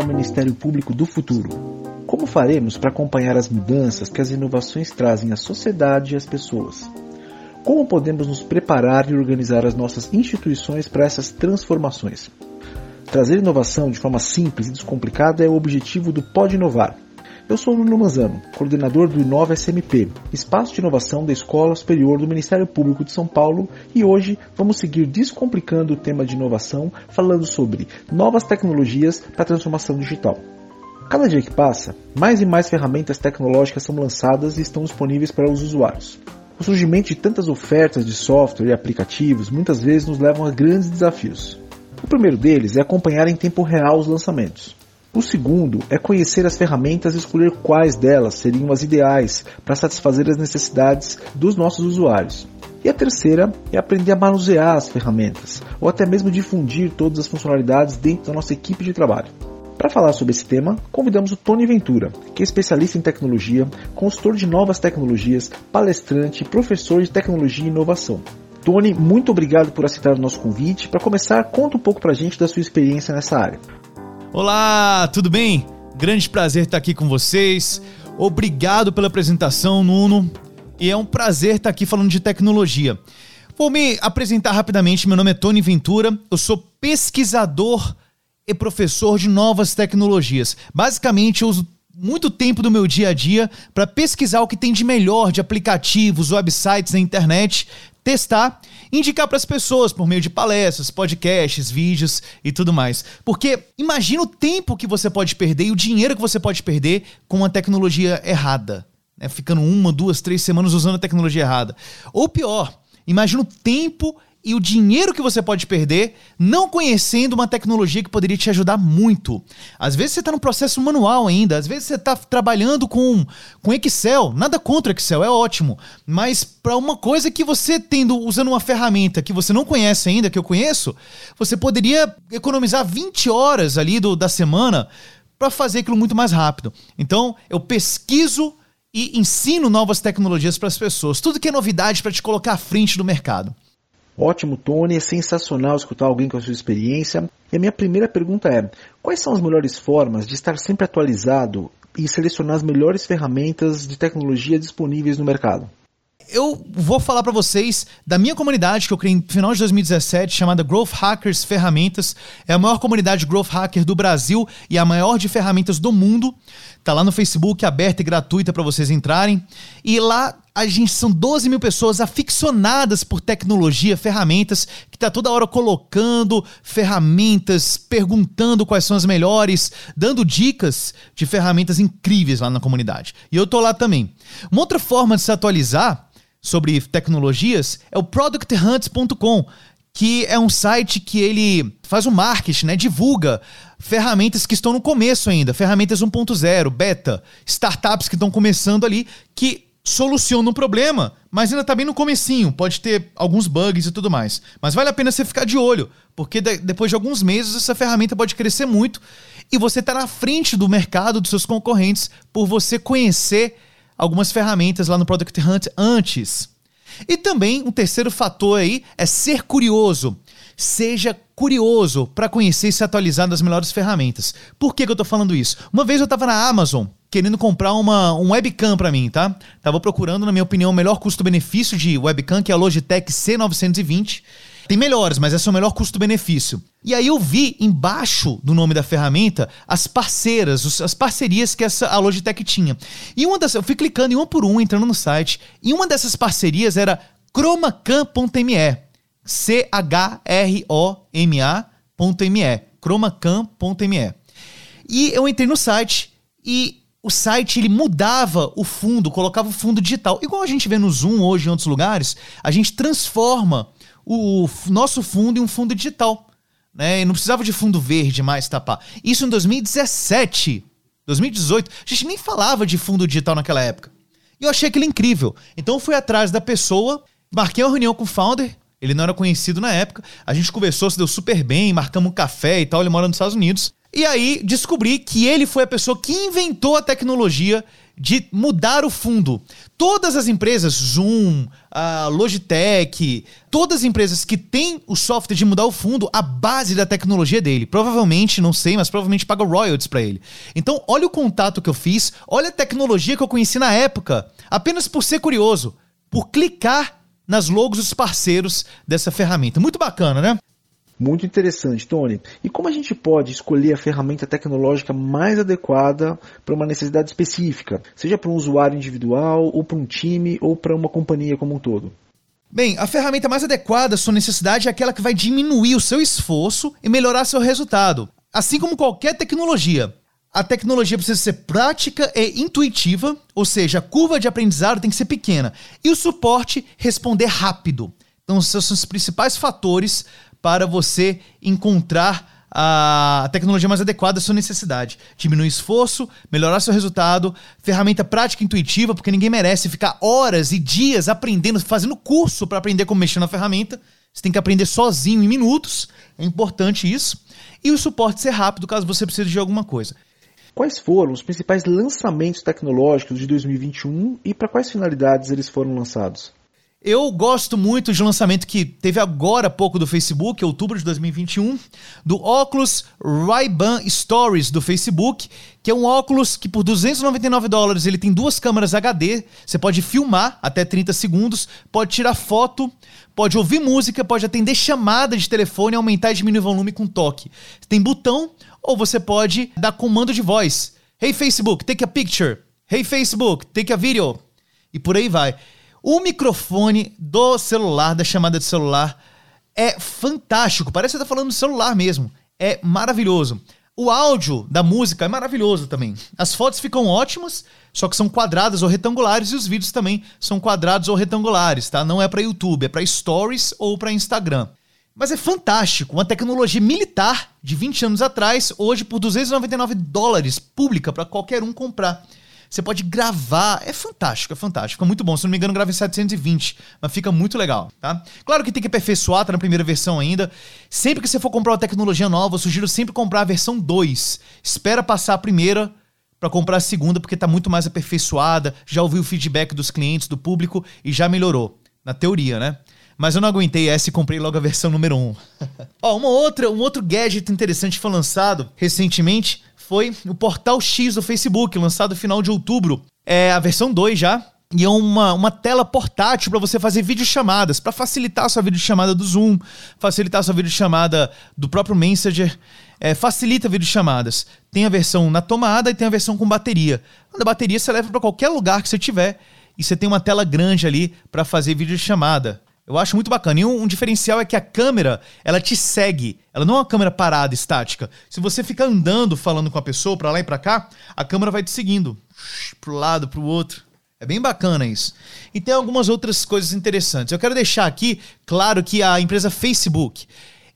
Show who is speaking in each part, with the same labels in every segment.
Speaker 1: o Ministério Público do futuro? Como faremos para acompanhar as mudanças que as inovações trazem à sociedade e às pessoas? Como podemos nos preparar e organizar as nossas instituições para essas transformações? Trazer inovação de forma simples e descomplicada é o objetivo do Pode Inovar. Eu sou Nuno Manzano, coordenador do Inova SMP, espaço de inovação da Escola Superior do Ministério Público de São Paulo, e hoje vamos seguir descomplicando o tema de inovação, falando sobre novas tecnologias para a transformação digital. Cada dia que passa, mais e mais ferramentas tecnológicas são lançadas e estão disponíveis para os usuários. O surgimento de tantas ofertas de software e aplicativos muitas vezes nos levam a grandes desafios. O primeiro deles é acompanhar em tempo real os lançamentos. O segundo é conhecer as ferramentas e escolher quais delas seriam as ideais para satisfazer as necessidades dos nossos usuários. E a terceira é aprender a manusear as ferramentas, ou até mesmo difundir todas as funcionalidades dentro da nossa equipe de trabalho. Para falar sobre esse tema, convidamos o Tony Ventura, que é especialista em tecnologia, consultor de novas tecnologias, palestrante e professor de tecnologia e inovação. Tony, muito obrigado por aceitar o nosso convite. Para começar, conta um pouco para a gente da sua experiência nessa área.
Speaker 2: Olá, tudo bem? Grande prazer estar aqui com vocês. Obrigado pela apresentação, Nuno. E é um prazer estar aqui falando de tecnologia. Vou me apresentar rapidamente. Meu nome é Tony Ventura. Eu sou pesquisador e professor de novas tecnologias. Basicamente, eu uso muito tempo do meu dia a dia para pesquisar o que tem de melhor de aplicativos, websites na internet, testar, indicar para as pessoas por meio de palestras, podcasts, vídeos e tudo mais. Porque imagina o tempo que você pode perder e o dinheiro que você pode perder com a tecnologia errada. Né? Ficando uma, duas, três semanas usando a tecnologia errada. Ou pior, imagina o tempo e o dinheiro que você pode perder não conhecendo uma tecnologia que poderia te ajudar muito. Às vezes você está no processo manual ainda, às vezes você está trabalhando com, com Excel, nada contra Excel, é ótimo, mas para uma coisa que você tendo usando uma ferramenta que você não conhece ainda, que eu conheço, você poderia economizar 20 horas ali do, da semana para fazer aquilo muito mais rápido. Então, eu pesquiso e ensino novas tecnologias para as pessoas, tudo que é novidade para te colocar à frente do mercado.
Speaker 1: Ótimo, Tony, é sensacional escutar alguém com a sua experiência. E a minha primeira pergunta é: quais são as melhores formas de estar sempre atualizado e selecionar as melhores ferramentas de tecnologia disponíveis no mercado?
Speaker 2: eu vou falar para vocês da minha comunidade que eu criei no final de 2017, chamada Growth Hackers Ferramentas. É a maior comunidade Growth Hacker do Brasil e a maior de ferramentas do mundo. Tá lá no Facebook, aberta e gratuita para vocês entrarem. E lá a gente são 12 mil pessoas aficionadas por tecnologia, ferramentas, que tá toda hora colocando ferramentas, perguntando quais são as melhores, dando dicas de ferramentas incríveis lá na comunidade. E eu tô lá também. Uma outra forma de se atualizar sobre tecnologias é o producthunt.com, que é um site que ele faz o marketing, né? Divulga ferramentas que estão no começo ainda, ferramentas 1.0, beta, startups que estão começando ali, que solucionam um problema, mas ainda está bem no comecinho, pode ter alguns bugs e tudo mais. Mas vale a pena você ficar de olho, porque de depois de alguns meses essa ferramenta pode crescer muito e você está na frente do mercado dos seus concorrentes por você conhecer algumas ferramentas lá no Product Hunt antes. E também um terceiro fator aí é ser curioso. Seja curioso para conhecer e se atualizar das melhores ferramentas. Por que, que eu estou falando isso? Uma vez eu estava na Amazon querendo comprar uma, um webcam para mim, tá? Tava procurando, na minha opinião, o melhor custo-benefício de webcam, que é a Logitech C920. Tem melhores, mas esse é o melhor custo-benefício. E aí eu vi embaixo do nome da ferramenta as parceiras, as parcerias que essa a Logitech tinha. E uma das, eu fui clicando em uma por um, entrando no site, e uma dessas parcerias era chromacam.me. C H R O M A.me, chromacam.me. E eu entrei no site e o site ele mudava o fundo, colocava o fundo digital. Igual a gente vê no Zoom hoje em outros lugares, a gente transforma o nosso fundo em um fundo digital. Né? E não precisava de fundo verde mais tapar. Isso em 2017. 2018. A gente nem falava de fundo digital naquela época. E eu achei aquilo incrível. Então eu fui atrás da pessoa, marquei uma reunião com o founder. Ele não era conhecido na época. A gente conversou, se deu super bem, marcamos um café e tal. Ele mora nos Estados Unidos. E aí descobri que ele foi a pessoa que inventou a tecnologia de mudar o fundo. Todas as empresas, Zoom, a Logitech, todas as empresas que têm o software de mudar o fundo, a base da tecnologia dele. Provavelmente, não sei, mas provavelmente paga royalties para ele. Então, olha o contato que eu fiz, olha a tecnologia que eu conheci na época, apenas por ser curioso, por clicar nas logos dos parceiros dessa ferramenta. Muito bacana, né?
Speaker 1: Muito interessante, Tony. E como a gente pode escolher a ferramenta tecnológica mais adequada para uma necessidade específica, seja para um usuário individual, ou para um time, ou para uma companhia como um todo?
Speaker 2: Bem, a ferramenta mais adequada à sua necessidade é aquela que vai diminuir o seu esforço e melhorar seu resultado. Assim como qualquer tecnologia. A tecnologia precisa ser prática e intuitiva, ou seja, a curva de aprendizado tem que ser pequena. E o suporte responder rápido. Então, são os principais fatores para você encontrar a tecnologia mais adequada à sua necessidade. Diminuir esforço, melhorar seu resultado, ferramenta prática e intuitiva, porque ninguém merece ficar horas e dias aprendendo, fazendo curso para aprender como mexer na ferramenta. Você tem que aprender sozinho em minutos, é importante isso. E o suporte ser rápido caso você precise de alguma coisa.
Speaker 1: Quais foram os principais lançamentos tecnológicos de 2021 e para quais finalidades eles foram lançados?
Speaker 2: Eu gosto muito de um lançamento que teve agora há pouco do Facebook, outubro de 2021, do óculos Ray-Ban Stories do Facebook, que é um óculos que por 299 dólares ele tem duas câmeras HD, você pode filmar até 30 segundos, pode tirar foto, pode ouvir música, pode atender chamada de telefone, aumentar e diminuir o volume com toque. Tem botão ou você pode dar comando de voz. Hey Facebook, take a picture. Hey Facebook, take a video. E por aí vai. O microfone do celular, da chamada de celular, é fantástico. Parece que você tá falando do celular mesmo. É maravilhoso. O áudio da música é maravilhoso também. As fotos ficam ótimas, só que são quadradas ou retangulares e os vídeos também são quadrados ou retangulares, tá? Não é para YouTube, é para Stories ou para Instagram. Mas é fantástico, uma tecnologia militar de 20 anos atrás, hoje por 299 dólares, pública para qualquer um comprar. Você pode gravar. É fantástico, é fantástico. Fica muito bom. Se não me engano, grava em 720, mas fica muito legal, tá? Claro que tem que aperfeiçoar, tá na primeira versão ainda. Sempre que você for comprar uma tecnologia nova, eu sugiro sempre comprar a versão 2. Espera passar a primeira para comprar a segunda, porque tá muito mais aperfeiçoada. Já ouvi o feedback dos clientes, do público e já melhorou. Na teoria, né? Mas eu não aguentei essa e comprei logo a versão número 1. Ó, uma outra, um outro gadget interessante foi lançado recentemente foi o Portal X do Facebook, lançado no final de outubro. É a versão 2 já. E é uma, uma tela portátil para você fazer videochamadas, para facilitar a sua videochamada do Zoom, facilitar a sua videochamada do próprio Messenger, é, facilita videochamadas. Tem a versão na tomada e tem a versão com bateria. A bateria você leva para qualquer lugar que você tiver e você tem uma tela grande ali para fazer videochamada. Eu acho muito bacana. E um, um, diferencial é que a câmera, ela te segue. Ela não é uma câmera parada, estática. Se você ficar andando falando com a pessoa para lá e para cá, a câmera vai te seguindo. Pro lado, pro outro. É bem bacana isso. E tem algumas outras coisas interessantes. Eu quero deixar aqui claro que a empresa Facebook,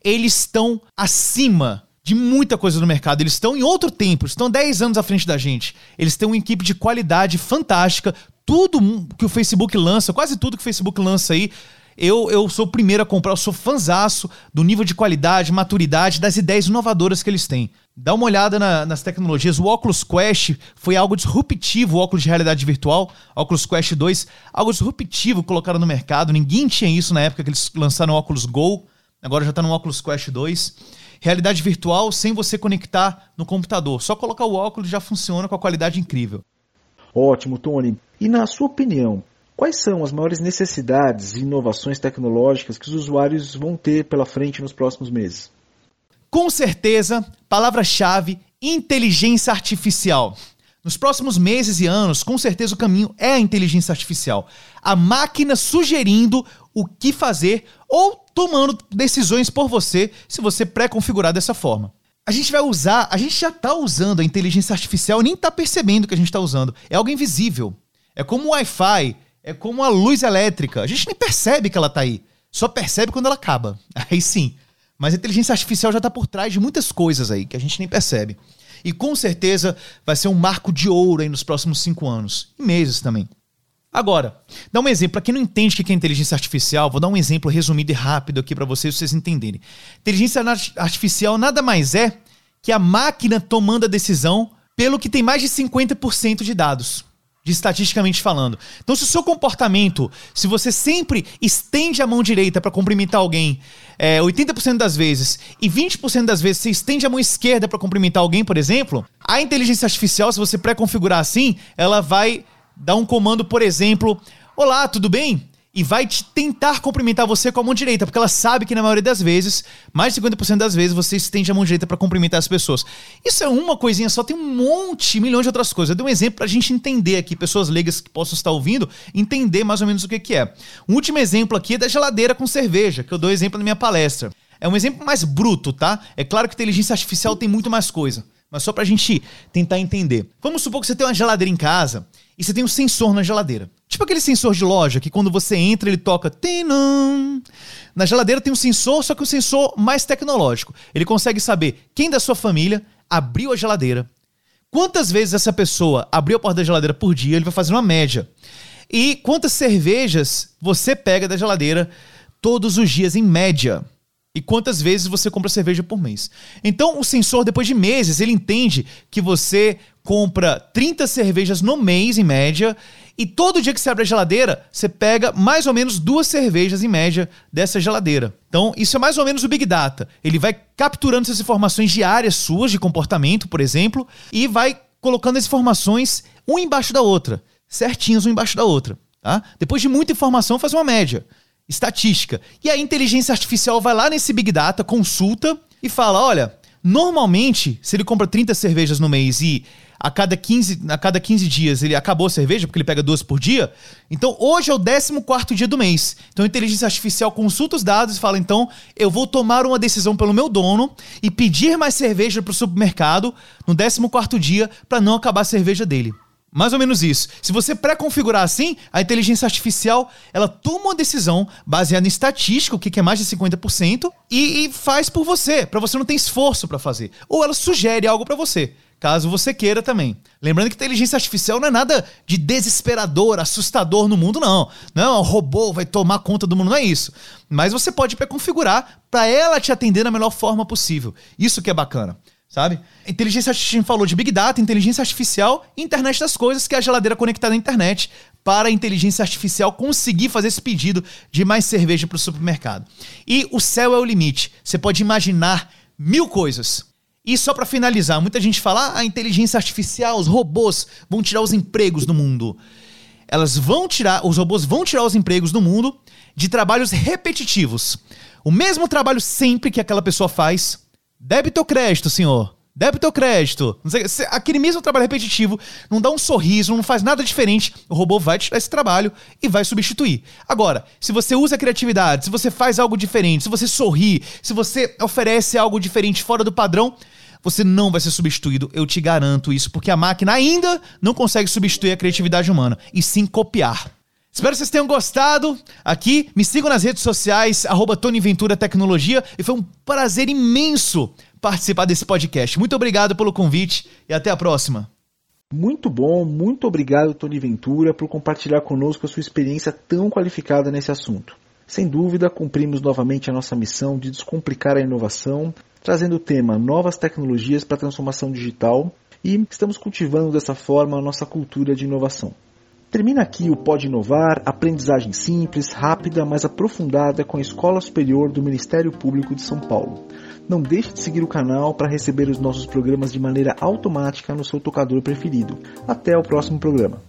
Speaker 2: eles estão acima de muita coisa no mercado. Eles estão em outro tempo, estão 10 anos à frente da gente. Eles têm uma equipe de qualidade fantástica. Tudo que o Facebook lança, quase tudo que o Facebook lança aí, eu, eu sou o primeiro a comprar, eu sou fanzaço do nível de qualidade, maturidade, das ideias inovadoras que eles têm. Dá uma olhada na, nas tecnologias. O Oculus Quest foi algo disruptivo, o óculos de realidade virtual, Oculus Quest 2, algo disruptivo colocaram no mercado. Ninguém tinha isso na época que eles lançaram o Oculus Go, agora já está no Oculus Quest 2. Realidade virtual sem você conectar no computador. Só colocar o óculos já funciona com a qualidade incrível.
Speaker 1: Ótimo, Tony. E na sua opinião, Quais são as maiores necessidades e inovações tecnológicas que os usuários vão ter pela frente nos próximos meses?
Speaker 2: Com certeza, palavra-chave: inteligência artificial. Nos próximos meses e anos, com certeza o caminho é a inteligência artificial. A máquina sugerindo o que fazer ou tomando decisões por você, se você pré-configurar dessa forma. A gente vai usar, a gente já está usando a inteligência artificial nem está percebendo que a gente está usando. É algo invisível. É como o Wi-Fi, é como a luz elétrica. A gente nem percebe que ela tá aí. Só percebe quando ela acaba. Aí sim. Mas a inteligência artificial já está por trás de muitas coisas aí que a gente nem percebe. E com certeza vai ser um marco de ouro aí nos próximos cinco anos. E meses também. Agora, dá um exemplo. Para quem não entende o que é inteligência artificial, vou dar um exemplo resumido e rápido aqui para vocês, vocês entenderem. Inteligência artificial nada mais é que a máquina tomando a decisão pelo que tem mais de 50% de dados de estatisticamente falando. Então, se o seu comportamento, se você sempre estende a mão direita para cumprimentar alguém é, 80% das vezes e 20% das vezes você estende a mão esquerda para cumprimentar alguém, por exemplo, a inteligência artificial, se você pré-configurar assim, ela vai dar um comando, por exemplo: Olá, tudo bem? E vai te tentar cumprimentar você com a mão direita, porque ela sabe que na maioria das vezes, mais de 50% das vezes, você estende a mão direita para cumprimentar as pessoas. Isso é uma coisinha só, tem um monte, milhões de outras coisas. Eu dei um exemplo para a gente entender aqui, pessoas leigas que possam estar ouvindo, entender mais ou menos o que, que é. Um último exemplo aqui é da geladeira com cerveja, que eu dou exemplo na minha palestra. É um exemplo mais bruto, tá? É claro que inteligência artificial tem muito mais coisa, mas só para a gente tentar entender. Vamos supor que você tem uma geladeira em casa e você tem um sensor na geladeira. Tipo aquele sensor de loja que quando você entra ele toca. Na geladeira tem um sensor, só que um sensor mais tecnológico. Ele consegue saber quem da sua família abriu a geladeira, quantas vezes essa pessoa abriu a porta da geladeira por dia, ele vai fazer uma média. E quantas cervejas você pega da geladeira todos os dias em média e quantas vezes você compra cerveja por mês. Então, o sensor, depois de meses, ele entende que você compra 30 cervejas no mês, em média, e todo dia que você abre a geladeira, você pega mais ou menos duas cervejas, em média, dessa geladeira. Então, isso é mais ou menos o Big Data. Ele vai capturando essas informações diárias suas, de comportamento, por exemplo, e vai colocando as informações uma embaixo da outra, certinhas uma embaixo da outra. Tá? Depois de muita informação, faz uma média estatística. E a inteligência artificial vai lá nesse Big Data, consulta e fala: olha, normalmente, se ele compra 30 cervejas no mês e a cada 15, a cada 15 dias ele acabou a cerveja, porque ele pega duas por dia, então hoje é o 14 dia do mês. Então a inteligência artificial consulta os dados e fala: então eu vou tomar uma decisão pelo meu dono e pedir mais cerveja para o supermercado no 14 dia para não acabar a cerveja dele. Mais ou menos isso. Se você pré-configurar assim, a inteligência artificial ela toma uma decisão baseada em estatística, o que é mais de 50%, e, e faz por você, para você não ter esforço para fazer. Ou ela sugere algo para você, caso você queira também. Lembrando que inteligência artificial não é nada de desesperador, assustador no mundo, não. Não, o robô vai tomar conta do mundo, não é isso. Mas você pode pré-configurar para ela te atender da melhor forma possível. Isso que é bacana sabe? Inteligência artificial falou de Big Data, inteligência artificial e internet das coisas, que é a geladeira conectada à internet para a inteligência artificial conseguir fazer esse pedido de mais cerveja para o supermercado. E o céu é o limite. Você pode imaginar mil coisas. E só para finalizar, muita gente fala: ah, a inteligência artificial, os robôs vão tirar os empregos do mundo. Elas vão tirar, os robôs vão tirar os empregos do mundo de trabalhos repetitivos. O mesmo trabalho sempre que aquela pessoa faz, Débito ou crédito, senhor? Débito ou crédito? Sei, aquele mesmo trabalho repetitivo, não dá um sorriso, não faz nada diferente, o robô vai tirar esse trabalho e vai substituir. Agora, se você usa a criatividade, se você faz algo diferente, se você sorri, se você oferece algo diferente fora do padrão, você não vai ser substituído, eu te garanto isso, porque a máquina ainda não consegue substituir a criatividade humana, e sim copiar. Espero que vocês tenham gostado. Aqui, me sigam nas redes sociais, arroba Tony Ventura Tecnologia. E foi um prazer imenso participar desse podcast. Muito obrigado pelo convite e até a próxima.
Speaker 1: Muito bom, muito obrigado, Tony Ventura, por compartilhar conosco a sua experiência tão qualificada nesse assunto. Sem dúvida, cumprimos novamente a nossa missão de descomplicar a inovação, trazendo o tema novas tecnologias para a transformação digital e estamos cultivando dessa forma a nossa cultura de inovação. Termina aqui o Pode Inovar, aprendizagem simples, rápida, mas aprofundada com a Escola Superior do Ministério Público de São Paulo. Não deixe de seguir o canal para receber os nossos programas de maneira automática no seu tocador preferido. Até o próximo programa.